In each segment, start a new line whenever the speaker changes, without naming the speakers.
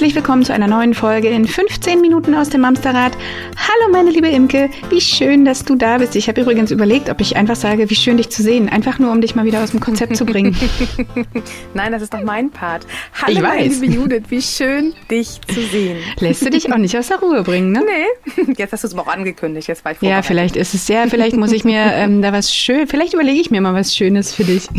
Herzlich willkommen zu einer neuen Folge in 15 Minuten aus dem Amsterrad. Hallo meine liebe Imke, wie schön, dass du da bist. Ich habe übrigens überlegt, ob ich einfach sage, wie schön dich zu sehen, einfach nur um dich mal wieder aus dem Konzept zu bringen.
Nein, das ist doch mein Part. Hallo ich meine liebe Judith, wie schön dich zu sehen.
Lässt du dich auch nicht aus der Ruhe bringen, ne?
Nee, jetzt hast du es aber auch angekündigt, jetzt war ich
Ja, vielleicht ist es ja, vielleicht muss ich mir ähm, da was schön, vielleicht überlege ich mir mal was Schönes für dich.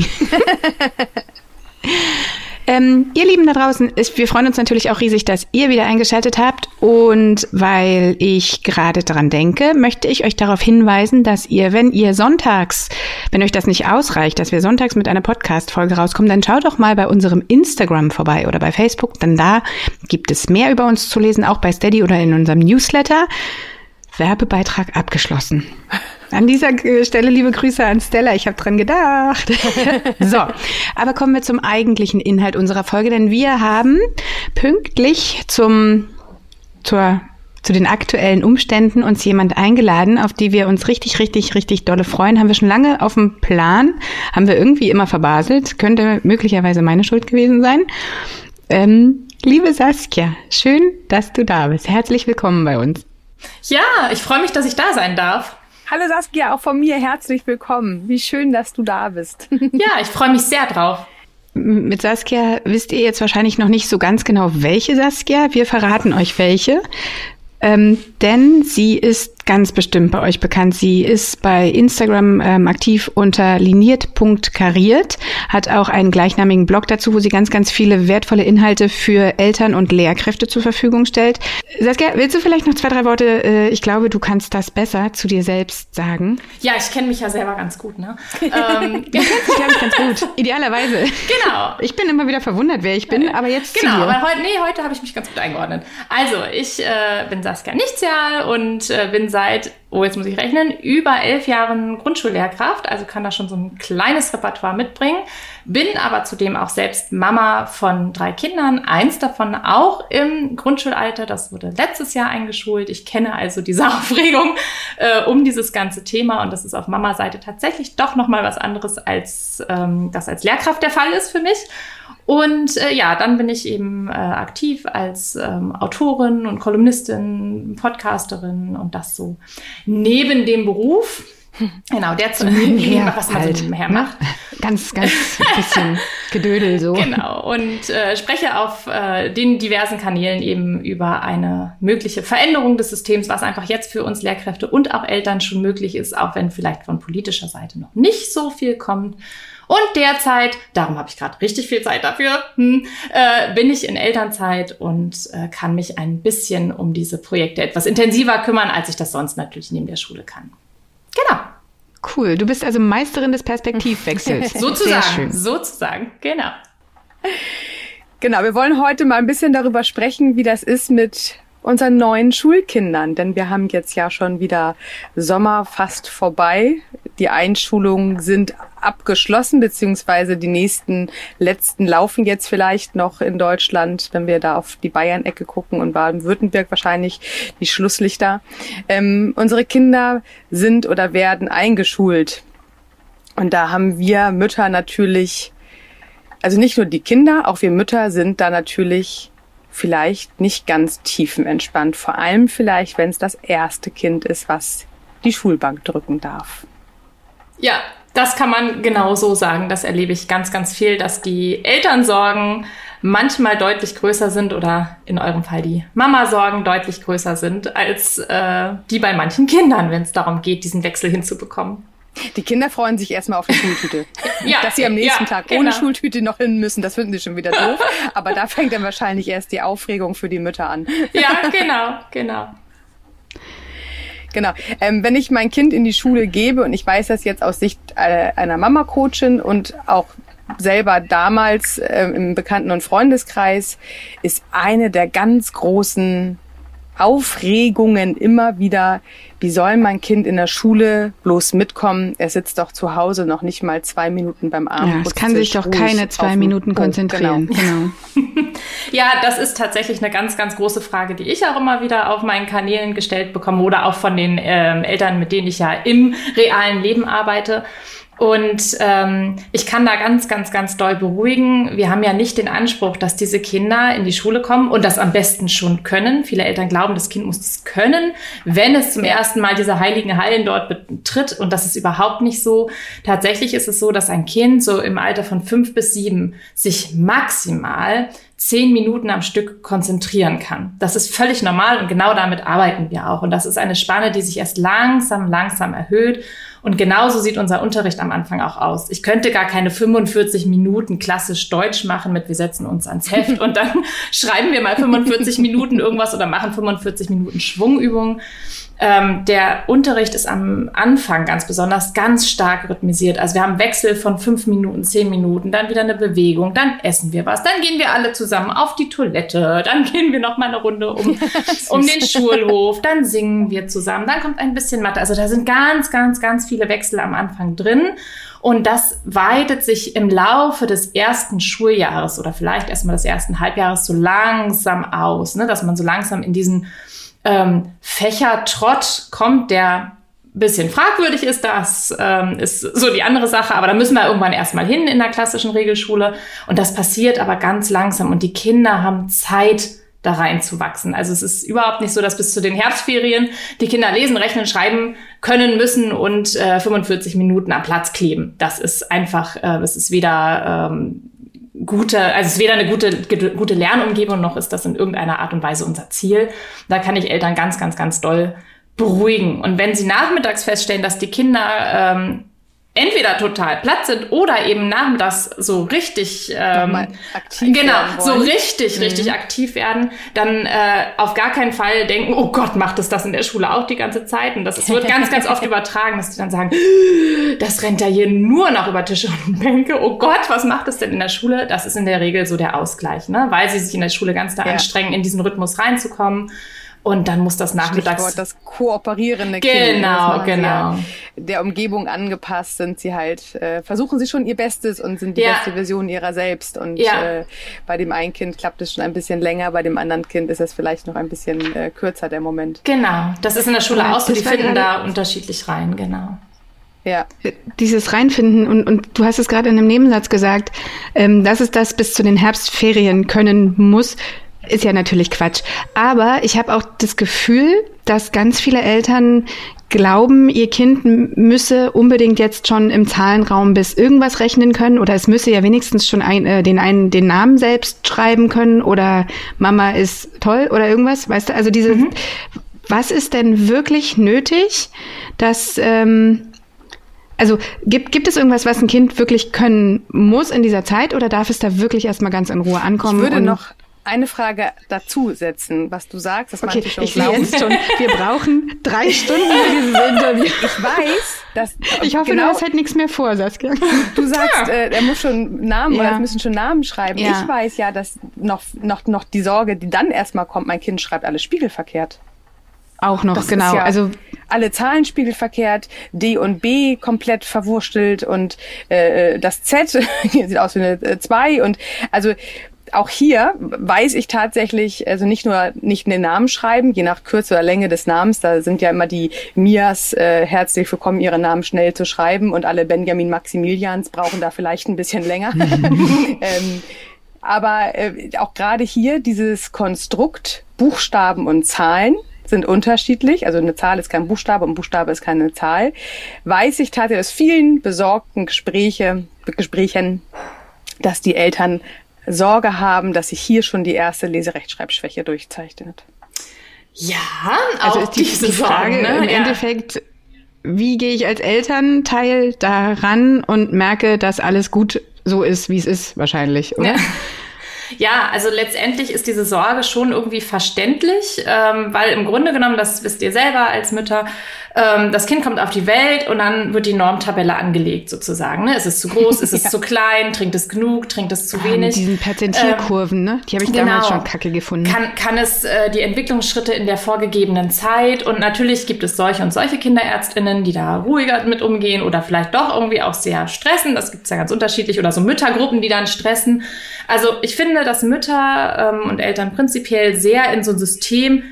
Ähm, ihr Lieben da draußen, ist, wir freuen uns natürlich auch riesig, dass ihr wieder eingeschaltet habt. Und weil ich gerade dran denke, möchte ich euch darauf hinweisen, dass ihr, wenn ihr sonntags, wenn euch das nicht ausreicht, dass wir sonntags mit einer Podcast-Folge rauskommen, dann schaut doch mal bei unserem Instagram vorbei oder bei Facebook, denn da gibt es mehr über uns zu lesen, auch bei Steady oder in unserem Newsletter. Werbebeitrag abgeschlossen. An dieser Stelle liebe Grüße an Stella. Ich habe dran gedacht. so, aber kommen wir zum eigentlichen Inhalt unserer Folge, denn wir haben pünktlich zum zur zu den aktuellen Umständen uns jemand eingeladen, auf die wir uns richtig, richtig, richtig dolle freuen. Haben wir schon lange auf dem Plan, haben wir irgendwie immer verbaselt. Könnte möglicherweise meine Schuld gewesen sein. Ähm, liebe Saskia, schön, dass du da bist. Herzlich willkommen bei uns.
Ja, ich freue mich, dass ich da sein darf.
Hallo Saskia, auch von mir herzlich willkommen. Wie schön, dass du da bist.
ja, ich freue mich sehr drauf.
Mit Saskia wisst ihr jetzt wahrscheinlich noch nicht so ganz genau, welche Saskia. Wir verraten euch welche. Ähm, denn sie ist ganz bestimmt bei euch bekannt. Sie ist bei Instagram ähm, aktiv unter liniert.kariert, hat auch einen gleichnamigen Blog dazu, wo sie ganz, ganz viele wertvolle Inhalte für Eltern und Lehrkräfte zur Verfügung stellt. Saskia, willst du vielleicht noch zwei, drei Worte, äh, ich glaube, du kannst das besser zu dir selbst sagen?
Ja, ich kenne mich ja selber ganz gut, ne?
ähm, du kennst dich, glaube ich, ganz gut. Idealerweise.
Genau.
Ich bin immer wieder verwundert, wer ich bin, aber jetzt
Genau, aber heute, nee, heute habe ich mich ganz gut eingeordnet. Also, ich äh, bin Saskia Nichtsjahr und äh, bin seit, oh, jetzt muss ich rechnen, über elf Jahren Grundschullehrkraft, also kann da schon so ein kleines Repertoire mitbringen. Bin aber zudem auch selbst Mama von drei Kindern, eins davon auch im Grundschulalter, das wurde letztes Jahr eingeschult. Ich kenne also diese Aufregung äh, um dieses ganze Thema und das ist auf Mama-Seite tatsächlich doch nochmal was anderes, als ähm, das als Lehrkraft der Fall ist für mich. Und äh, ja, dann bin ich eben äh, aktiv als ähm, Autorin und Kolumnistin, Podcasterin und das so neben dem Beruf. Genau, der zu
nebenher,
was man halt, so nebenher macht.
Ganz, ganz bisschen Gedödel so.
Genau, und äh, spreche auf äh, den diversen Kanälen eben über eine mögliche Veränderung des Systems, was einfach jetzt für uns Lehrkräfte und auch Eltern schon möglich ist, auch wenn vielleicht von politischer Seite noch nicht so viel kommt. Und derzeit, darum habe ich gerade richtig viel Zeit dafür, hm, äh, bin ich in Elternzeit und äh, kann mich ein bisschen um diese Projekte etwas intensiver kümmern, als ich das sonst natürlich neben der Schule kann. Genau.
Cool. Du bist also Meisterin des Perspektivwechsels.
sozusagen. Sozusagen. Genau.
Genau. Wir wollen heute mal ein bisschen darüber sprechen, wie das ist mit unseren neuen Schulkindern, denn wir haben jetzt ja schon wieder Sommer fast vorbei. Die Einschulungen sind abgeschlossen, beziehungsweise die nächsten letzten laufen jetzt vielleicht noch in Deutschland, wenn wir da auf die Bayern-Ecke gucken und Baden-Württemberg wahrscheinlich die Schlusslichter. Ähm, unsere Kinder sind oder werden eingeschult. Und da haben wir Mütter natürlich, also nicht nur die Kinder, auch wir Mütter sind da natürlich vielleicht nicht ganz tiefenentspannt. Vor allem vielleicht, wenn es das erste Kind ist, was die Schulbank drücken darf.
Ja, das kann man genau so sagen. Das erlebe ich ganz, ganz viel, dass die Elternsorgen manchmal deutlich größer sind oder in eurem Fall die Mama-Sorgen deutlich größer sind als äh, die bei manchen Kindern, wenn es darum geht, diesen Wechsel hinzubekommen.
Die Kinder freuen sich erstmal auf die Schultüte. ja, Dass sie am nächsten ja, Tag genau. ohne Schultüte noch hin müssen, das finden sie schon wieder doof. Aber da fängt dann wahrscheinlich erst die Aufregung für die Mütter an.
Ja, genau, genau.
Genau. Ähm, wenn ich mein Kind in die Schule gebe und ich weiß das jetzt aus Sicht äh, einer Mama-Coachin und auch selber damals äh, im Bekannten- und Freundeskreis, ist eine der ganz großen Aufregungen immer wieder, wie soll mein Kind in der Schule bloß mitkommen? Er sitzt doch zu Hause noch nicht mal zwei Minuten beim Abend.
Ja, es kann sich doch keine zwei Minuten konzentrieren.
Genau. genau. ja, das ist tatsächlich eine ganz, ganz große Frage, die ich auch immer wieder auf meinen Kanälen gestellt bekomme oder auch von den ähm, Eltern, mit denen ich ja im realen Leben arbeite. Und ähm, ich kann da ganz, ganz, ganz doll beruhigen. Wir haben ja nicht den Anspruch, dass diese Kinder in die Schule kommen und das am besten schon können. Viele Eltern glauben, das Kind muss es können, wenn es zum ersten Mal diese heiligen Hallen dort betritt. Und das ist überhaupt nicht so. Tatsächlich ist es so, dass ein Kind so im Alter von fünf bis sieben sich maximal zehn Minuten am Stück konzentrieren kann. Das ist völlig normal und genau damit arbeiten wir auch. Und das ist eine Spanne, die sich erst langsam, langsam erhöht. Und genauso sieht unser Unterricht am Anfang auch aus. Ich könnte gar keine 45 Minuten klassisch Deutsch machen mit wir setzen uns ans Heft und dann schreiben wir mal 45 Minuten irgendwas oder machen 45 Minuten Schwungübungen, ähm, der Unterricht ist am Anfang ganz besonders ganz stark rhythmisiert. Also wir haben Wechsel von fünf Minuten, zehn Minuten, dann wieder eine Bewegung, dann essen wir was, dann gehen wir alle zusammen auf die Toilette, dann gehen wir noch mal eine Runde um, um den Schulhof, dann singen wir zusammen, dann kommt ein bisschen Mathe. Also da sind ganz, ganz, ganz viele Wechsel am Anfang drin. Und das weitet sich im Laufe des ersten Schuljahres oder vielleicht erstmal des ersten Halbjahres so langsam aus, ne? dass man so langsam in diesen ähm, Fächertrott kommt, der bisschen fragwürdig ist, das ähm, ist so die andere Sache, aber da müssen wir irgendwann erstmal hin in der klassischen Regelschule und das passiert aber ganz langsam und die Kinder haben Zeit, da reinzuwachsen. Also es ist überhaupt nicht so, dass bis zu den Herbstferien die Kinder lesen, rechnen, schreiben können müssen und äh, 45 Minuten am Platz kleben. Das ist einfach, äh, das ist weder ähm, gute, also es ist weder eine gute, gute Lernumgebung noch ist das in irgendeiner Art und Weise unser Ziel. Da kann ich Eltern ganz, ganz, ganz doll beruhigen. Und wenn sie nachmittags feststellen, dass die Kinder ähm, entweder total platt sind oder eben nachmittags so richtig ähm, aktiv genau so richtig mhm. richtig aktiv werden, dann äh, auf gar keinen Fall denken, oh Gott, macht es das in der Schule auch die ganze Zeit und das, das wird ganz ganz oft übertragen, dass die dann sagen, das rennt ja hier nur noch über Tische und Bänke. Oh Gott, was macht es denn in der Schule? Das ist in der Regel so der Ausgleich, ne? weil sie sich in der Schule ganz da ja. anstrengen, in diesen Rhythmus reinzukommen. Und dann muss das nachmittags.
Stichwort das kooperierende
genau, Kind. Genau, genau. Ja
der Umgebung angepasst sind sie halt, äh, versuchen sie schon ihr Bestes und sind die ja. beste Version ihrer selbst. Und ja. äh, bei dem einen Kind klappt es schon ein bisschen länger, bei dem anderen Kind ist es vielleicht noch ein bisschen äh, kürzer, der Moment.
Genau, das ist in der Schule auch so, die finden da unterschiedlich rein, genau.
Ja. Dieses Reinfinden und, und du hast es gerade in einem Nebensatz gesagt, ähm, dass es das bis zu den Herbstferien können muss. Ist ja natürlich Quatsch. Aber ich habe auch das Gefühl, dass ganz viele Eltern glauben, ihr Kind müsse unbedingt jetzt schon im Zahlenraum bis irgendwas rechnen können oder es müsse ja wenigstens schon ein, äh, den einen den Namen selbst schreiben können oder Mama ist toll oder irgendwas, weißt du? Also diese, mhm. was ist denn wirklich nötig, dass ähm, also gibt, gibt es irgendwas, was ein Kind wirklich können muss in dieser Zeit oder darf es da wirklich erstmal ganz in Ruhe ankommen?
Ich würde noch eine Frage dazu setzen, was du sagst. Das
okay, ich schon ich jetzt schon. Wir brauchen drei Stunden für dieses Interview.
Ich weiß, dass
ich hoffe, genau, du hast halt nichts mehr vor, Saskia.
Du sagst, ja. äh, er muss schon Namen ja. oder es müssen schon Namen schreiben. Ja. Ich weiß ja, dass noch noch noch die Sorge, die dann erstmal kommt, mein Kind schreibt alles spiegelverkehrt.
Auch noch, das genau. Ja
also alle Zahlen spiegelverkehrt, D und B komplett verwurstelt und äh, das Z sieht aus wie eine 2 und also auch hier weiß ich tatsächlich, also nicht nur nicht den Namen schreiben, je nach Kürze oder Länge des Namens, da sind ja immer die Mias äh, herzlich willkommen, ihre Namen schnell zu schreiben und alle Benjamin Maximilians brauchen da vielleicht ein bisschen länger. ähm, aber äh, auch gerade hier dieses Konstrukt Buchstaben und Zahlen sind unterschiedlich. Also eine Zahl ist kein Buchstabe und Buchstabe ist keine Zahl. Weiß ich tatsächlich aus vielen besorgten Gespräche, Gesprächen, dass die Eltern Sorge haben, dass sich hier schon die erste Leserechtschreibschwäche durchzeichnet.
Ja, also auch ist die, diese die Frage Sorgen, ne?
im ja. Endeffekt, wie gehe ich als Elternteil daran und merke, dass alles gut so ist, wie es ist, wahrscheinlich, oder?
Ja. Ja, also letztendlich ist diese Sorge schon irgendwie verständlich, ähm, weil im Grunde genommen, das wisst ihr selber als Mütter, ähm, das Kind kommt auf die Welt und dann wird die Normtabelle angelegt sozusagen. Ne? Ist es zu groß, ist es ja. zu klein, trinkt es genug, trinkt es zu ah, wenig.
Mit diesen Perzentierkurven, ähm, ne? Die habe ich genau. damals schon kacke gefunden.
Kann, kann es äh, die Entwicklungsschritte in der vorgegebenen Zeit und natürlich gibt es solche und solche KinderärztInnen, die da ruhiger mit umgehen oder vielleicht doch irgendwie auch sehr stressen. Das gibt es ja ganz unterschiedlich oder so Müttergruppen, die dann stressen. Also ich finde, dass Mütter ähm, und Eltern prinzipiell sehr in so ein System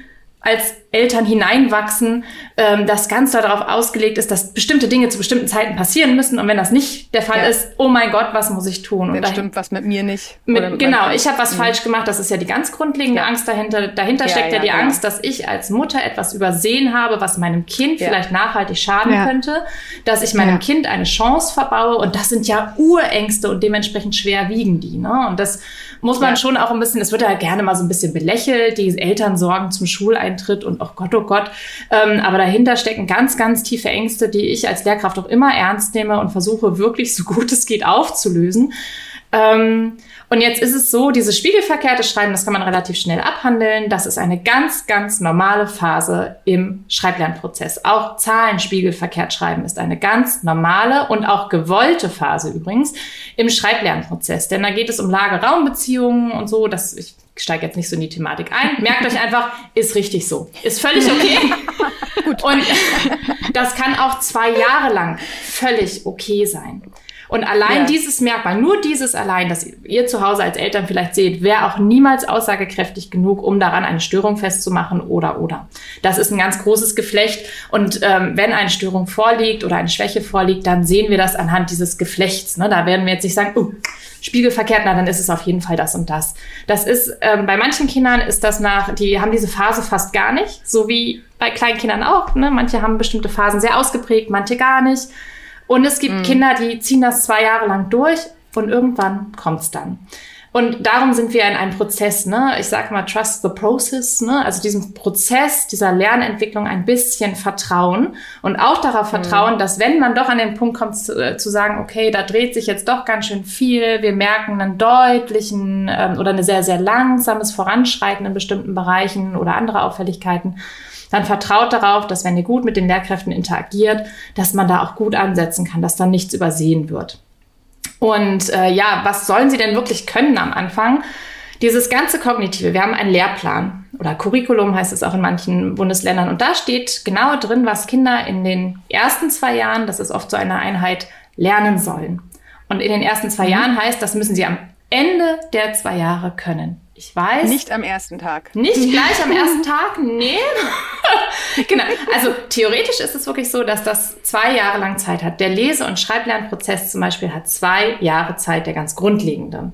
als Eltern hineinwachsen, ähm, das ganz darauf ausgelegt ist, dass bestimmte Dinge zu bestimmten Zeiten passieren müssen. Und wenn das nicht der Fall ja. ist, oh mein Gott, was muss ich tun?
Dann stimmt was mit mir nicht.
Mit, genau, ich habe was mhm. falsch gemacht. Das ist ja die ganz grundlegende ja. Angst dahinter. Dahinter ja, steckt ja, die. Angst, dass ich als Mutter etwas übersehen habe, was meinem Kind vielleicht nachhaltig schaden könnte, dass ich meinem Kind eine Chance verbaue. Und das sind ja Urängste und dementsprechend schwer wiegen die. Ne? Und das muss man schon auch ein bisschen, es wird ja gerne mal so ein bisschen belächelt, die Eltern sorgen zum Schuleintritt und oh Gott, oh Gott. Ähm, aber dahinter stecken ganz, ganz tiefe Ängste, die ich als Lehrkraft auch immer ernst nehme und versuche wirklich so gut es geht aufzulösen. Ähm, und jetzt ist es so, dieses spiegelverkehrte Schreiben, das kann man relativ schnell abhandeln. Das ist eine ganz, ganz normale Phase im Schreiblernprozess. Auch Zahlen spiegelverkehrt schreiben ist eine ganz normale und auch gewollte Phase übrigens im Schreiblernprozess. Denn da geht es um Lage-Raum-Beziehungen und so. Das, ich steige jetzt nicht so in die Thematik ein. Merkt euch einfach, ist richtig so. Ist völlig okay. Gut. Und das kann auch zwei Jahre lang völlig okay sein. Und allein ja. dieses Merkmal, nur dieses allein, dass ihr zu Hause als Eltern vielleicht seht, wäre auch niemals aussagekräftig genug, um daran eine Störung festzumachen oder oder. Das ist ein ganz großes Geflecht. Und ähm, wenn eine Störung vorliegt oder eine Schwäche vorliegt, dann sehen wir das anhand dieses Geflechts. Ne? Da werden wir jetzt nicht sagen, uh, spiegelverkehrt, na dann ist es auf jeden Fall das und das. Das ist ähm, bei manchen Kindern ist das nach, die haben diese Phase fast gar nicht, so wie bei kleinen Kindern auch. Ne? Manche haben bestimmte Phasen sehr ausgeprägt, manche gar nicht. Und es gibt mhm. Kinder, die ziehen das zwei Jahre lang durch und irgendwann kommt's dann. Und darum sind wir in einem Prozess, ne? Ich sage mal, trust the process, ne? Also diesem Prozess dieser Lernentwicklung ein bisschen vertrauen und auch darauf mhm. vertrauen, dass wenn man doch an den Punkt kommt zu, äh, zu, sagen, okay, da dreht sich jetzt doch ganz schön viel, wir merken einen deutlichen ähm, oder eine sehr, sehr langsames Voranschreiten in bestimmten Bereichen oder andere Auffälligkeiten, dann vertraut darauf, dass wenn ihr gut mit den Lehrkräften interagiert, dass man da auch gut ansetzen kann, dass da nichts übersehen wird. Und äh, ja, was sollen sie denn wirklich können am Anfang? Dieses ganze Kognitive, wir haben einen Lehrplan oder Curriculum heißt es auch in manchen Bundesländern und da steht genau drin, was Kinder in den ersten zwei Jahren, das ist oft so eine Einheit, lernen sollen. Und in den ersten zwei mhm. Jahren heißt, das müssen sie am Ende der zwei Jahre können. Ich weiß.
Nicht am ersten Tag.
Nicht gleich am ersten Tag? Nee. genau. Also theoretisch ist es wirklich so, dass das zwei Jahre lang Zeit hat. Der Lese- und Schreiblernprozess zum Beispiel hat zwei Jahre Zeit, der ganz grundlegende.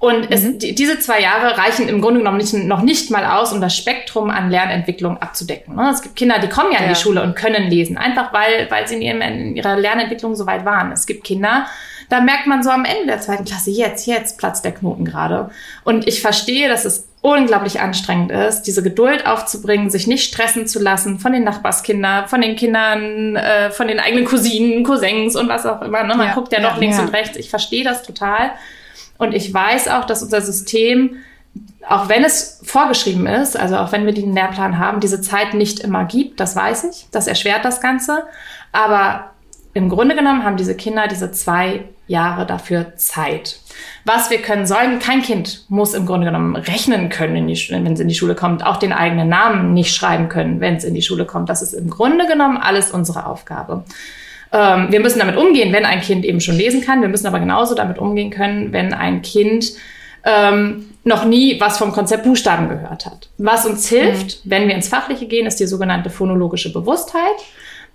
Und es, mhm. die, diese zwei Jahre reichen im Grunde genommen nicht, noch nicht mal aus, um das Spektrum an Lernentwicklung abzudecken. Ne? Es gibt Kinder, die kommen ja in die Schule und können lesen, einfach weil, weil sie in, ihrem, in ihrer Lernentwicklung so weit waren. Es gibt Kinder, da merkt man so am Ende der zweiten Klasse, jetzt, jetzt platzt der Knoten gerade. Und ich verstehe, dass es unglaublich anstrengend ist, diese Geduld aufzubringen, sich nicht stressen zu lassen von den Nachbarskindern, von den Kindern, äh, von den eigenen Cousinen, Cousins und was auch immer. Ne? Man ja, guckt ja, ja noch links ja. und rechts. Ich verstehe das total. Und ich weiß auch, dass unser System, auch wenn es vorgeschrieben ist, also auch wenn wir den Lehrplan haben, diese Zeit nicht immer gibt. Das weiß ich. Das erschwert das Ganze. Aber im Grunde genommen haben diese Kinder diese zwei Jahre dafür Zeit. Was wir können sollen, kein Kind muss im Grunde genommen rechnen können, wenn es in die Schule kommt, auch den eigenen Namen nicht schreiben können, wenn es in die Schule kommt. Das ist im Grunde genommen alles unsere Aufgabe. Ähm, wir müssen damit umgehen, wenn ein Kind eben schon lesen kann. Wir müssen aber genauso damit umgehen können, wenn ein Kind ähm, noch nie was vom Konzept Buchstaben gehört hat. Was uns hilft, mhm. wenn wir ins Fachliche gehen, ist die sogenannte phonologische Bewusstheit.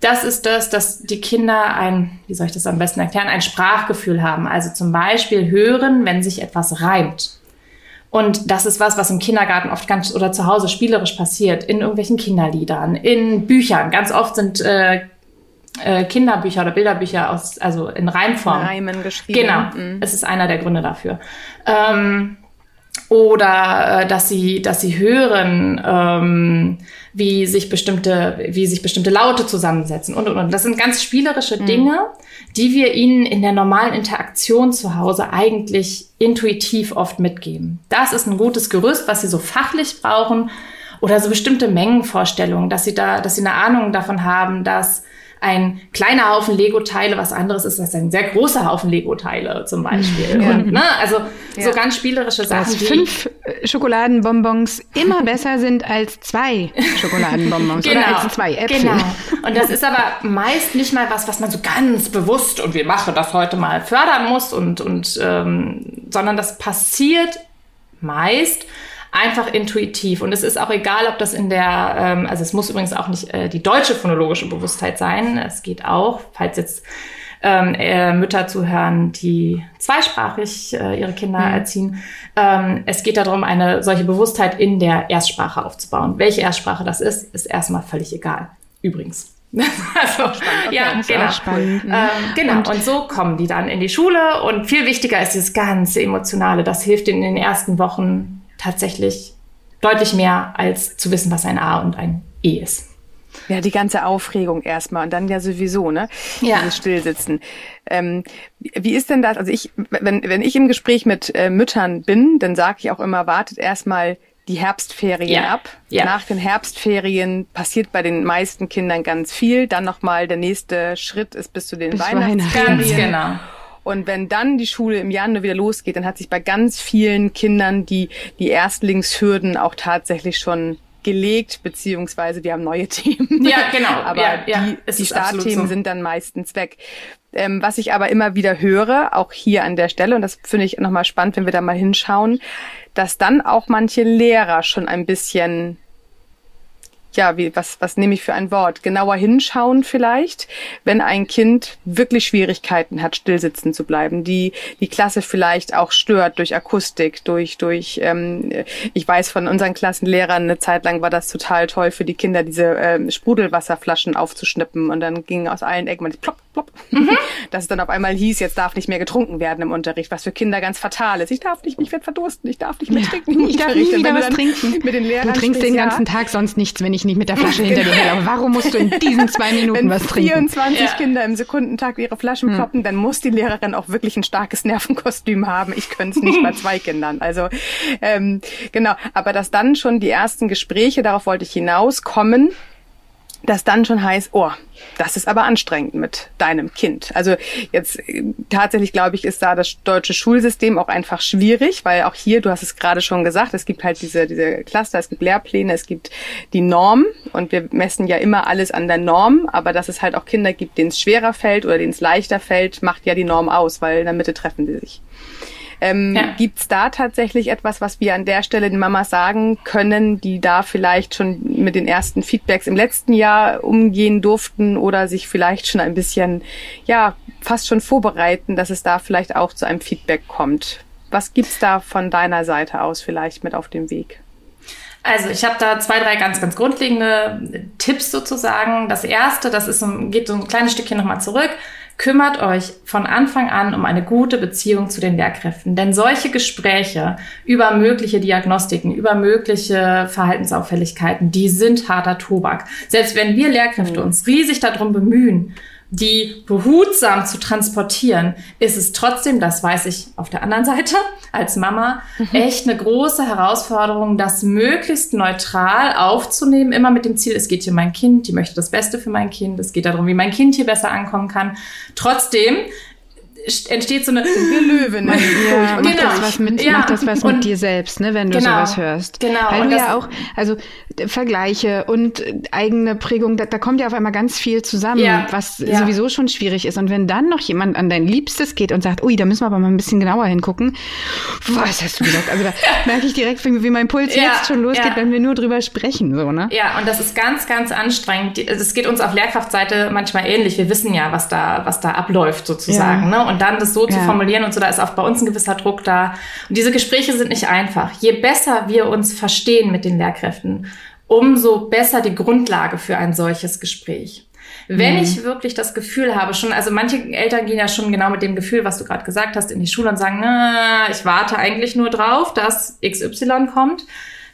Das ist das, dass die Kinder ein, wie soll ich das am besten erklären, ein Sprachgefühl haben. Also zum Beispiel hören, wenn sich etwas reimt. Und das ist was, was im Kindergarten oft ganz oder zu Hause spielerisch passiert, in irgendwelchen Kinderliedern, in Büchern. Ganz oft sind äh, äh, Kinderbücher oder Bilderbücher aus, also in Reimform.
Reimen geschrieben.
Genau, mhm. es ist einer der Gründe dafür. Ähm, oder äh, dass sie, dass sie hören, ähm, wie sich bestimmte, wie sich bestimmte Laute zusammensetzen und und und. Das sind ganz spielerische mhm. Dinge, die wir ihnen in der normalen Interaktion zu Hause eigentlich intuitiv oft mitgeben. Das ist ein gutes Gerüst, was sie so fachlich brauchen oder so bestimmte Mengenvorstellungen, dass sie da, dass sie eine Ahnung davon haben, dass ein kleiner Haufen Lego-Teile was anderes ist als ein sehr großer Haufen Lego-Teile zum Beispiel. Ja. Und, ne, also ja. so ganz spielerische Sachen.
Dass fünf äh, Schokoladenbonbons immer besser sind als zwei Schokoladenbonbons genau. oder als zwei Äpfel. Genau.
Und das ist aber meist nicht mal was, was man so ganz bewusst und wir machen das heute mal fördern muss und, und ähm, sondern das passiert meist einfach intuitiv. Und es ist auch egal, ob das in der, ähm, also es muss übrigens auch nicht äh, die deutsche phonologische Bewusstheit sein. Es geht auch, falls jetzt ähm, äh, Mütter zuhören, die zweisprachig äh, ihre Kinder mhm. erziehen. Ähm, es geht darum, eine solche Bewusstheit in der Erstsprache aufzubauen. Welche Erstsprache das ist, ist erstmal völlig egal. Übrigens. also, okay, ja, genau. Spannend. Ähm, genau. Und, und, so kommen die dann in die Schule. Und viel wichtiger ist dieses ganze Emotionale. Das hilft in den ersten Wochen tatsächlich deutlich mehr, als zu wissen, was ein A und ein E ist.
Ja, die ganze Aufregung erstmal und dann ja sowieso, ne? Ja. Dieses Stillsitzen. Ähm, wie ist denn das? Also ich, wenn, wenn ich im Gespräch mit äh, Müttern bin, dann sage ich auch immer, wartet erstmal die Herbstferien ja. ab. Ja. Nach den Herbstferien passiert bei den meisten Kindern ganz viel. Dann nochmal der nächste Schritt ist bis zu den bis Weihnachtsferien. Ganz genau. Und wenn dann die Schule im Januar wieder losgeht, dann hat sich bei ganz vielen Kindern die, die Erstlingshürden auch tatsächlich schon gelegt, beziehungsweise wir haben neue Themen.
Ja, genau.
aber
ja, ja,
die, die Startthemen so. sind dann meistens weg. Ähm, was ich aber immer wieder höre, auch hier an der Stelle, und das finde ich nochmal spannend, wenn wir da mal hinschauen, dass dann auch manche Lehrer schon ein bisschen ja, wie, was, was nehme ich für ein Wort? Genauer hinschauen vielleicht, wenn ein Kind wirklich Schwierigkeiten hat, stillsitzen zu bleiben, die die Klasse vielleicht auch stört durch Akustik, durch, durch, ähm, ich weiß von unseren Klassenlehrern, eine Zeit lang war das total toll für die Kinder, diese ähm, Sprudelwasserflaschen aufzuschnippen und dann ging aus allen Ecken mal plopp, plopp, mhm. dass es dann auf einmal hieß, jetzt darf nicht mehr getrunken werden im Unterricht, was für Kinder ganz fatal ist. Ich darf nicht, ich werde verdursten, ich darf nicht mehr trinken.
ich darf nicht wieder was trinken. Mit den Lehrern du trinkst den ganzen Tag sonst nichts, wenn ich ich nicht mit der Flasche hinter dir her. Aber warum musst du in diesen zwei Minuten
Wenn
was trinken?
24 ja. Kinder im Sekundentakt ihre Flaschen hm. ploppen, dann muss die Lehrerin auch wirklich ein starkes Nervenkostüm haben. Ich könnte es nicht bei zwei Kindern. Also ähm, genau, aber dass dann schon die ersten Gespräche, darauf wollte ich hinaus, kommen, das dann schon heißt, oh, das ist aber anstrengend mit deinem Kind. Also jetzt äh, tatsächlich glaube ich, ist da das deutsche Schulsystem auch einfach schwierig, weil auch hier, du hast es gerade schon gesagt, es gibt halt diese, diese Cluster, es gibt Lehrpläne, es gibt die Norm und wir messen ja immer alles an der Norm, aber dass es halt auch Kinder gibt, denen es schwerer fällt oder denen es leichter fällt, macht ja die Norm aus, weil in der Mitte treffen sie sich. Ähm, ja. Gibt da tatsächlich etwas, was wir an der Stelle den Mamas sagen können, die da vielleicht schon mit den ersten Feedbacks im letzten Jahr umgehen durften oder sich vielleicht schon ein bisschen, ja, fast schon vorbereiten, dass es da vielleicht auch zu einem Feedback kommt? Was gibt's da von deiner Seite aus vielleicht mit auf dem Weg?
Also ich habe da zwei, drei ganz, ganz grundlegende Tipps sozusagen. Das erste, das ist geht so ein kleines Stückchen nochmal zurück. Kümmert euch von Anfang an um eine gute Beziehung zu den Lehrkräften, denn solche Gespräche über mögliche Diagnostiken, über mögliche Verhaltensauffälligkeiten, die sind harter Tobak. Selbst wenn wir Lehrkräfte mhm. uns riesig darum bemühen, die behutsam zu transportieren, ist es trotzdem, das weiß ich auf der anderen Seite als Mama, mhm. echt eine große Herausforderung, das möglichst neutral aufzunehmen, immer mit dem Ziel, es geht hier um mein Kind, die möchte das Beste für mein Kind, es geht darum, wie mein Kind hier besser ankommen kann. Trotzdem entsteht so eine
Löwin. Ja, genau. macht das was mit, ja. das was mit dir selbst, ne, wenn du genau. sowas hörst. Genau. Weil und du ja auch, also Vergleiche und eigene Prägung, da, da kommt ja auf einmal ganz viel zusammen, ja. was ja. sowieso schon schwierig ist. Und wenn dann noch jemand an dein Liebstes geht und sagt, ui, da müssen wir aber mal ein bisschen genauer hingucken, was hast du gesagt? Also da merke ich direkt, wie mein Puls jetzt schon losgeht, wenn wir nur drüber sprechen, so, ne?
Ja, und das ist ganz, ganz anstrengend. Es geht uns auf Lehrkraftseite manchmal ähnlich. Wir wissen ja, was da, was da abläuft sozusagen, ne? Und dann das so ja. zu formulieren und so, da ist auch bei uns ein gewisser Druck da. Und diese Gespräche sind nicht einfach. Je besser wir uns verstehen mit den Lehrkräften, umso besser die Grundlage für ein solches Gespräch. Wenn mhm. ich wirklich das Gefühl habe, schon, also manche Eltern gehen ja schon genau mit dem Gefühl, was du gerade gesagt hast, in die Schule und sagen, na, ich warte eigentlich nur drauf, dass XY kommt.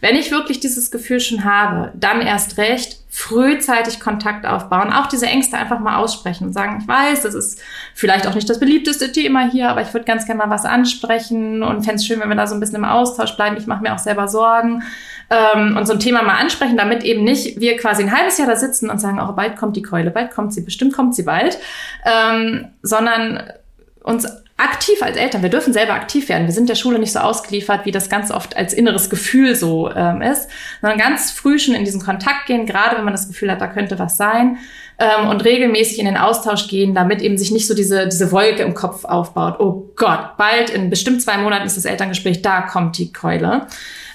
Wenn ich wirklich dieses Gefühl schon habe, dann erst recht frühzeitig Kontakt aufbauen, auch diese Ängste einfach mal aussprechen und sagen, ich weiß, das ist vielleicht auch nicht das beliebteste Thema hier, aber ich würde ganz gerne mal was ansprechen und fände es schön, wenn wir da so ein bisschen im Austausch bleiben. Ich mache mir auch selber Sorgen ähm, und so ein Thema mal ansprechen, damit eben nicht wir quasi ein halbes Jahr da sitzen und sagen, oh, bald kommt die Keule, bald kommt sie, bestimmt kommt sie bald, ähm, sondern uns aktiv als Eltern, wir dürfen selber aktiv werden. Wir sind der Schule nicht so ausgeliefert, wie das ganz oft als inneres Gefühl so ähm, ist, sondern ganz früh schon in diesen Kontakt gehen, gerade wenn man das Gefühl hat, da könnte was sein. Ähm, und regelmäßig in den Austausch gehen, damit eben sich nicht so diese, diese Wolke im Kopf aufbaut. Oh Gott, bald in bestimmt zwei Monaten ist das Elterngespräch, da kommt die Keule.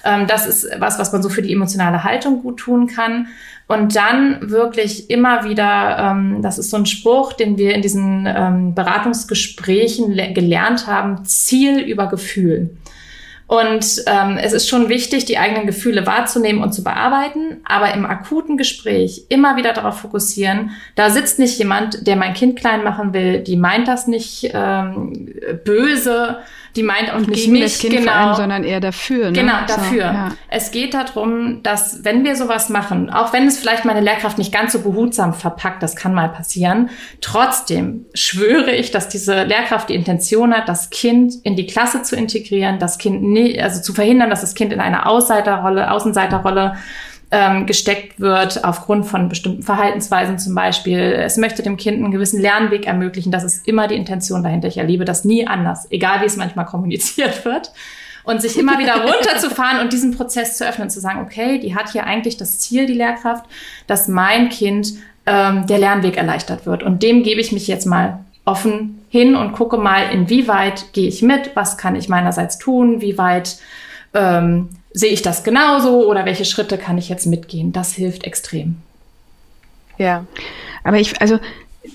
Ähm, das ist was, was man so für die emotionale Haltung gut tun kann. Und dann wirklich immer wieder, ähm, das ist so ein Spruch, den wir in diesen ähm, Beratungsgesprächen gelernt haben, Ziel über Gefühl. Und ähm, es ist schon wichtig, die eigenen Gefühle wahrzunehmen und zu bearbeiten, aber im akuten Gespräch immer wieder darauf fokussieren, da sitzt nicht jemand, der mein Kind klein machen will, die meint das nicht ähm, böse, die meint auch nicht
gegen das kind
genau,
vor allem, sondern eher dafür. Ne?
Genau,
So,
dafür.
ja.
Es geht darum, dass wenn wir sowas machen, auch wenn es vielleicht meine Lehrkraft nicht ganz so behutsam verpackt, das kann mal passieren, trotzdem schwöre ich, dass diese Lehrkraft die Intention hat, das Kind in die Klasse zu integrieren, das Kind nie, also zu verhindern, dass das Kind in eine Außenseiterrolle, Außenseiterrolle ähm, gesteckt wird aufgrund von bestimmten Verhaltensweisen zum Beispiel. Es möchte dem Kind einen gewissen Lernweg ermöglichen. Das ist immer die Intention dahinter. Ich erlebe das nie anders, egal wie es manchmal kommuniziert wird. Und sich immer wieder runterzufahren und diesen Prozess zu öffnen, zu sagen, okay, die hat hier eigentlich das Ziel, die Lehrkraft, dass mein Kind ähm, der Lernweg erleichtert wird. Und dem gebe ich mich jetzt mal offen hin und gucke mal, inwieweit gehe ich mit, was kann ich meinerseits tun, wie weit ähm, sehe ich das genauso oder welche Schritte kann ich jetzt mitgehen. Das hilft extrem.
Ja.
Aber ich, also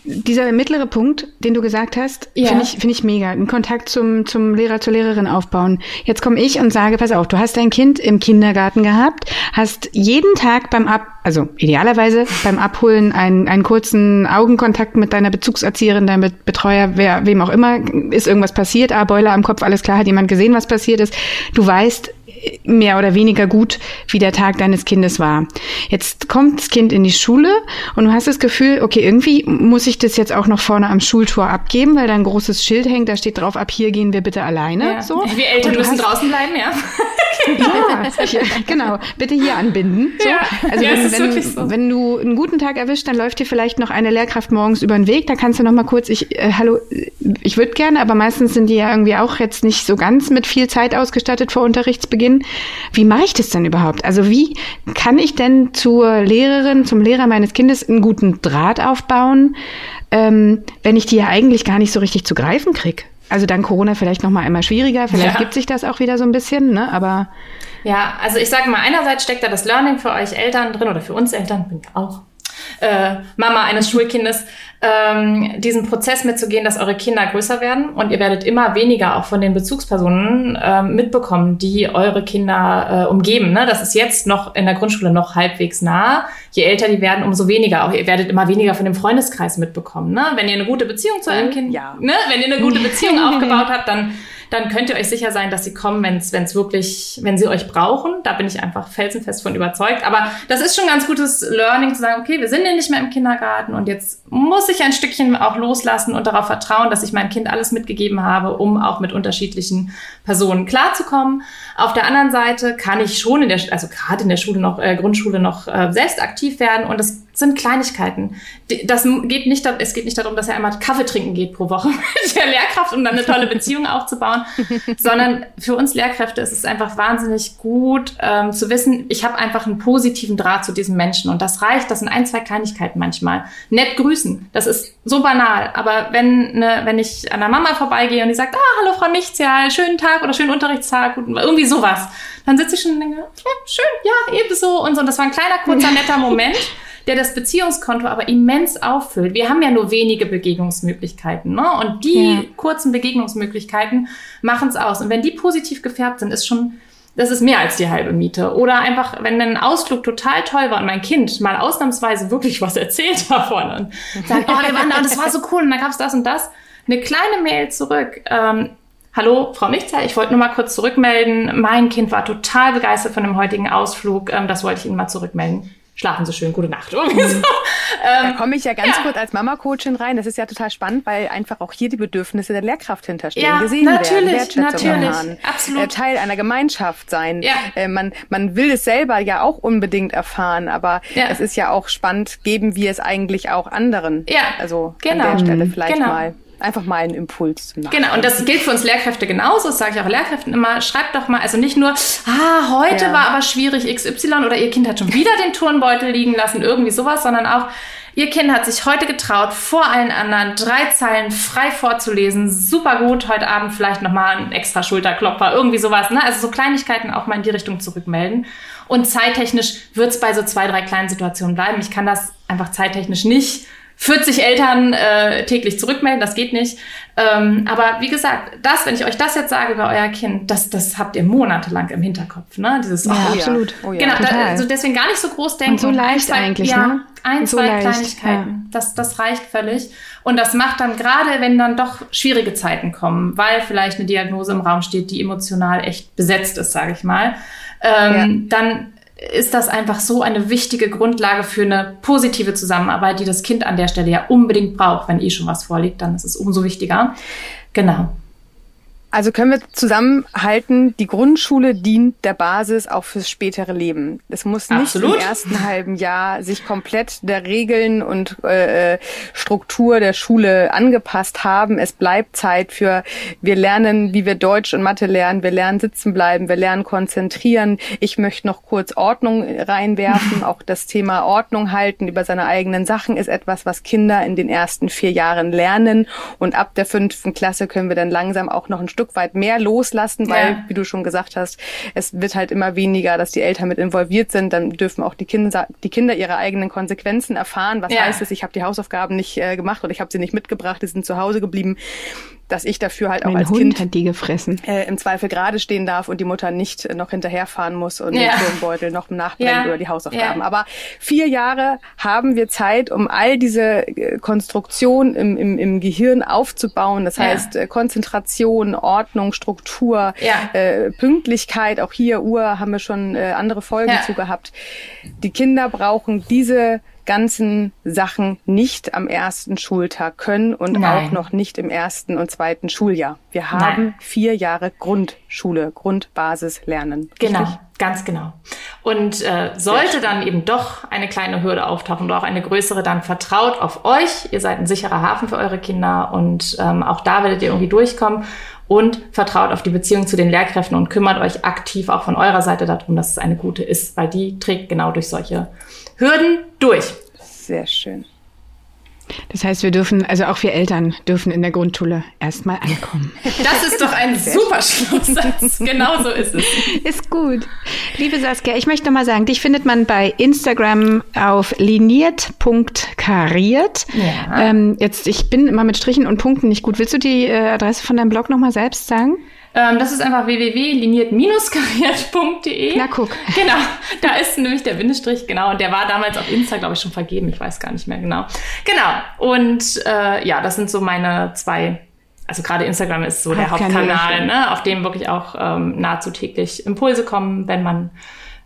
dieser mittlere Punkt, den du gesagt hast,
Ja.
finde ich, finde ich mega. Einen Kontakt zum, zum Lehrer, zur Lehrerin aufbauen. Jetzt komme ich und sage, pass auf, du hast dein Kind im Kindergarten gehabt, hast jeden Tag beim Ab, also idealerweise beim Abholen einen, einen kurzen Augenkontakt mit deiner Bezugserzieherin, deinem Bet- Betreuer, wer, wem auch immer, ist irgendwas passiert, ah, Beule am Kopf, alles klar, hat jemand gesehen, was passiert ist. Du weißt, mehr oder weniger gut, wie der Tag deines Kindes war. Jetzt kommt das Kind in die Schule und du hast das Gefühl, okay, irgendwie muss ich das jetzt auch noch vorne am Schultor abgeben, weil da ein großes Schild hängt, da steht drauf, ab hier gehen wir bitte alleine.
Ja.
So.
Wir Eltern müssen
hast-
draußen bleiben, ja.
Ja, ja, genau. Bitte hier anbinden. So.
Ja,
Also
ja,
wenn,
wirklich so.
wenn, wenn du einen guten Tag erwischt, dann läuft dir vielleicht noch eine Lehrkraft morgens über den Weg. Da kannst du noch mal kurz, ich, äh, hallo, ich würde gerne, aber meistens sind die ja irgendwie auch jetzt nicht so ganz mit viel Zeit ausgestattet vor Unterrichtsbeginn. Wie mache ich das denn überhaupt? Also wie kann ich denn zur Lehrerin, zum Lehrer meines Kindes einen guten Draht aufbauen, ähm, wenn ich die ja eigentlich gar nicht so richtig zu greifen krieg? Also dann Corona vielleicht noch mal einmal schwieriger. Vielleicht
Ja.
gibt sich das auch wieder so ein bisschen, ne? Aber
Ja, also ich sage mal, einerseits steckt da das Learning für euch Eltern drin oder für uns Eltern, bin ich auch äh, Mama eines Schulkindes, ähm, diesen Prozess mitzugehen, dass eure Kinder größer werden und ihr werdet immer weniger auch von den Bezugspersonen ähm, mitbekommen, die eure Kinder äh, umgeben. Ne? Das ist jetzt noch in der Grundschule noch halbwegs nah. Je älter die werden, umso weniger. Auch ihr werdet immer weniger von dem Freundeskreis mitbekommen. Ne? Wenn ihr eine gute Beziehung zu eurem Kind,
ja.
ne? wenn ihr eine gute Beziehung aufgebaut habt, dann dann könnt ihr euch sicher sein, dass sie kommen, wenn es wirklich, wenn sie euch brauchen. Da bin ich einfach felsenfest von überzeugt. Aber das ist schon ein ganz gutes Learning zu sagen, okay, wir sind ja nicht mehr im Kindergarten und jetzt muss ich ein Stückchen auch loslassen und darauf vertrauen, dass ich meinem Kind alles mitgegeben habe, um auch mit unterschiedlichen Personen klarzukommen. Auf der anderen Seite kann ich schon in der, also gerade in der Schule noch, äh, Grundschule noch äh, selbst aktiv werden und das sind Kleinigkeiten. Das geht nicht, es geht nicht darum, dass er einmal Kaffee trinken geht pro Woche mit der Lehrkraft, um dann eine tolle Beziehung aufzubauen, sondern für uns Lehrkräfte ist es einfach wahnsinnig gut ähm, zu wissen, ich habe einfach einen positiven Draht zu diesem Menschen und das reicht, das sind ein, zwei Kleinigkeiten manchmal. Nett grüßen, das ist so banal, aber wenn, ne, wenn ich an der Mama vorbeigehe und die sagt, ah, hallo Frau Nichtsjahl, schönen Tag oder schönen Unterrichtstag, irgendwie sowas, dann sitze ich schon und denke, ja, schön, ja, ebenso und so. Und das war ein kleiner, kurzer, netter Moment der das Beziehungskonto aber immens auffüllt. Wir haben ja nur wenige Begegnungsmöglichkeiten, ne? Und die
Ja.
kurzen Begegnungsmöglichkeiten machen es aus. Und wenn die positiv gefärbt sind, ist schon, das ist mehr als die halbe Miete. Oder einfach, wenn ein Ausflug total toll war und mein Kind mal ausnahmsweise wirklich was erzählt davon und sagt, oh, wir waren da und das war so cool und dann gab's das und das. Eine kleine Mail zurück. Ähm, Hallo, Frau Nichtzer, ich wollte nur mal kurz zurückmelden. Mein Kind war total begeistert von dem heutigen Ausflug. Ähm, das wollte ich Ihnen mal zurückmelden. Schlafen Sie schön, gute Nacht. So.
Da komme ich ja ganz
ja.
kurz als Mama-Coachin rein. Das ist ja total spannend, weil einfach auch hier die Bedürfnisse der Lehrkraft hinterstehen.
Ja,
gesehen
natürlich,
werden, Wertschätzung
natürlich,
erfahren,
absolut.
äh, Teil einer Gemeinschaft sein.
Ja.
Äh, man, man will es selber ja auch unbedingt erfahren, aber
Ja.
es ist ja auch spannend, geben wir es eigentlich auch anderen.
Ja,
Also
genau.
an der Stelle vielleicht
Genau.
mal einfach mal einen Impuls zu
Genau, und das gilt für uns Lehrkräfte genauso. Das sage ich auch Lehrkräften immer. Schreibt doch mal, also nicht nur, ah, heute
Ja.
war aber schwierig XY oder ihr Kind hat schon wieder den Turnbeutel liegen lassen, irgendwie sowas, sondern auch, Ihr Kind hat sich heute getraut, vor allen anderen drei Zeilen frei vorzulesen. Super gut. Heute Abend vielleicht nochmal ein extra Schulterklopfer, irgendwie sowas. Ne? Also so Kleinigkeiten auch mal in die Richtung zurückmelden. Und zeittechnisch wird es bei so zwei, drei kleinen Situationen bleiben. Ich kann das einfach zeittechnisch nicht 40 Eltern äh, täglich zurückmelden, das geht nicht. Ähm, aber wie gesagt, das, wenn ich euch das jetzt sage über euer Kind, das, das habt ihr monatelang im Hinterkopf. Ne? Dieses,
ja, oh, absolut.
Oh, ja. Genau, da, also deswegen gar nicht so groß denken. Und
so leicht ein, zwei, eigentlich,
ja,
ne?
Ein, so zwei leicht, Kleinigkeiten. Ja. Das, das reicht völlig. Und das macht dann gerade, wenn dann doch schwierige Zeiten kommen, weil vielleicht eine Diagnose im Raum steht, die emotional echt besetzt ist, sage ich mal, ähm, dann ist das einfach so eine wichtige Grundlage für eine positive Zusammenarbeit, die das Kind an der Stelle ja unbedingt braucht. Wenn eh schon was vorliegt, dann ist es umso wichtiger. Genau.
Also können wir zusammenhalten, die Grundschule dient der Basis auch fürs spätere Leben. Es muss nicht Absolut. im ersten halben Jahr sich komplett der Regeln und äh, Struktur der Schule angepasst haben. Es bleibt Zeit für, wir lernen, wie wir Deutsch und Mathe lernen, wir lernen sitzen bleiben, wir lernen konzentrieren. Ich möchte noch kurz Ordnung reinwerfen. Auch das Thema Ordnung halten über seine eigenen Sachen ist etwas, was Kinder in den ersten vier Jahren lernen. Und ab der fünften Klasse können wir dann langsam auch noch ein Stück Stück weit mehr loslassen, weil, ja. wie du schon gesagt hast, es wird halt immer weniger, dass die Eltern mit involviert sind. Dann dürfen auch die Kinder, die Kinder ihre eigenen Konsequenzen erfahren. Was ja. heißt es, ich habe die Hausaufgaben nicht äh, gemacht oder ich habe sie nicht mitgebracht, die sind zu Hause geblieben dass ich dafür halt auch
mein
als
Hund
Kind
hat die gefressen.
Äh, im Zweifel gerade stehen darf und die Mutter nicht äh, noch hinterherfahren muss und ja. den Turmbeutel noch nachbringt ja. oder die Hausaufgaben. Ja. Aber vier Jahre haben wir Zeit, um all diese äh, Konstruktion im, im, im Gehirn aufzubauen. Das heißt äh, Konzentration, Ordnung, Struktur, äh, Pünktlichkeit. Auch hier Uhr haben wir schon äh, andere Folgen zu gehabt. Die Kinder brauchen diese ganzen Sachen nicht am ersten Schultag können und Nein. auch noch nicht im ersten und zweiten Schuljahr. Wir haben Nein. vier Jahre Grundschule, Grundbasis lernen.
Genau. Richtig? Ganz genau. Und äh, sollte dann eben doch eine kleine Hürde auftauchen oder auch eine größere, dann vertraut auf euch. Ihr seid ein sicherer Hafen für eure Kinder und ähm, auch da werdet ihr irgendwie durchkommen. Und vertraut auf die Beziehung zu den Lehrkräften und kümmert euch aktiv auch von eurer Seite darum, dass es eine gute ist, weil die trägt genau durch solche Hürden durch.
Sehr schön.
Das heißt, wir dürfen, also auch wir Eltern dürfen in der Grundschule erstmal ankommen.
Das ist doch ein super Schlusssatz. Genau so ist es.
Ist gut. Liebe Saskia, ich möchte noch mal sagen, dich findet man bei Instagram auf liniert.kariert. Ja. Ähm, jetzt, ich bin immer mit Strichen und Punkten nicht gut. Willst du die äh, Adresse von deinem Blog noch mal selbst sagen?
Ähm, das ist einfach www.liniert-kariert.de.
Na guck.
Genau, da ist nämlich der Bindestrich, genau. Und der war damals auf Insta, glaube ich, schon vergeben. Ich weiß gar nicht mehr genau. Genau. Und äh, ja, das sind so meine zwei also gerade Instagram ist so der Hauptkanal, ne, auf dem wirklich auch ähm, nahezu täglich Impulse kommen, wenn man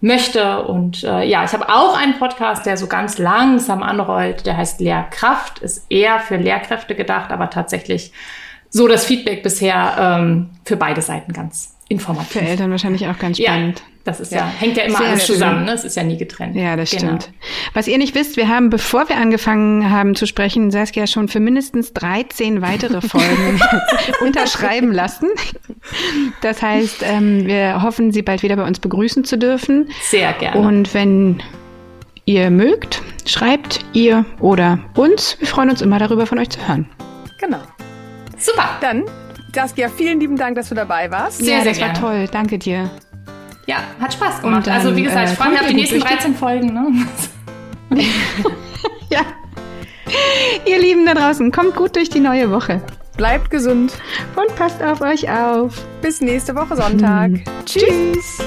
möchte. Und äh, ja, ich habe auch einen Podcast, der so ganz langsam anrollt, der heißt Lehrkraft, ist eher für Lehrkräfte gedacht, aber tatsächlich so das Feedback bisher ähm, für beide Seiten ganz informativ.
Für Eltern wahrscheinlich auch ganz spannend.
Ja, das ist ja, ja hängt ja immer Sehr alles zusammen, ne? Es ist ja nie getrennt.
Ja, das genau. stimmt. Was ihr nicht wisst, wir haben, bevor wir angefangen haben zu sprechen, Saskia schon für mindestens 13 weitere Folgen unterschreiben lassen. Das heißt, ähm, wir hoffen, Sie bald wieder bei uns begrüßen zu dürfen.
Sehr gerne.
Und wenn ihr mögt, schreibt ihr oder uns. Wir freuen uns immer darüber, von euch zu hören.
Genau. Super. Dann, Saskia, vielen lieben Dank, dass du dabei warst.
Sehr, ja, sehr das gerne. war toll. Danke dir.
Ja, hat Spaß gemacht. Dann, also wie gesagt, ich äh, freue mich auf die nächsten 13 Folgen. Ne?
ja. Ihr Lieben da draußen, kommt gut durch die neue Woche.
Bleibt gesund.
Und passt auf euch auf.
Bis nächste Woche Sonntag. Hm. Tschüss.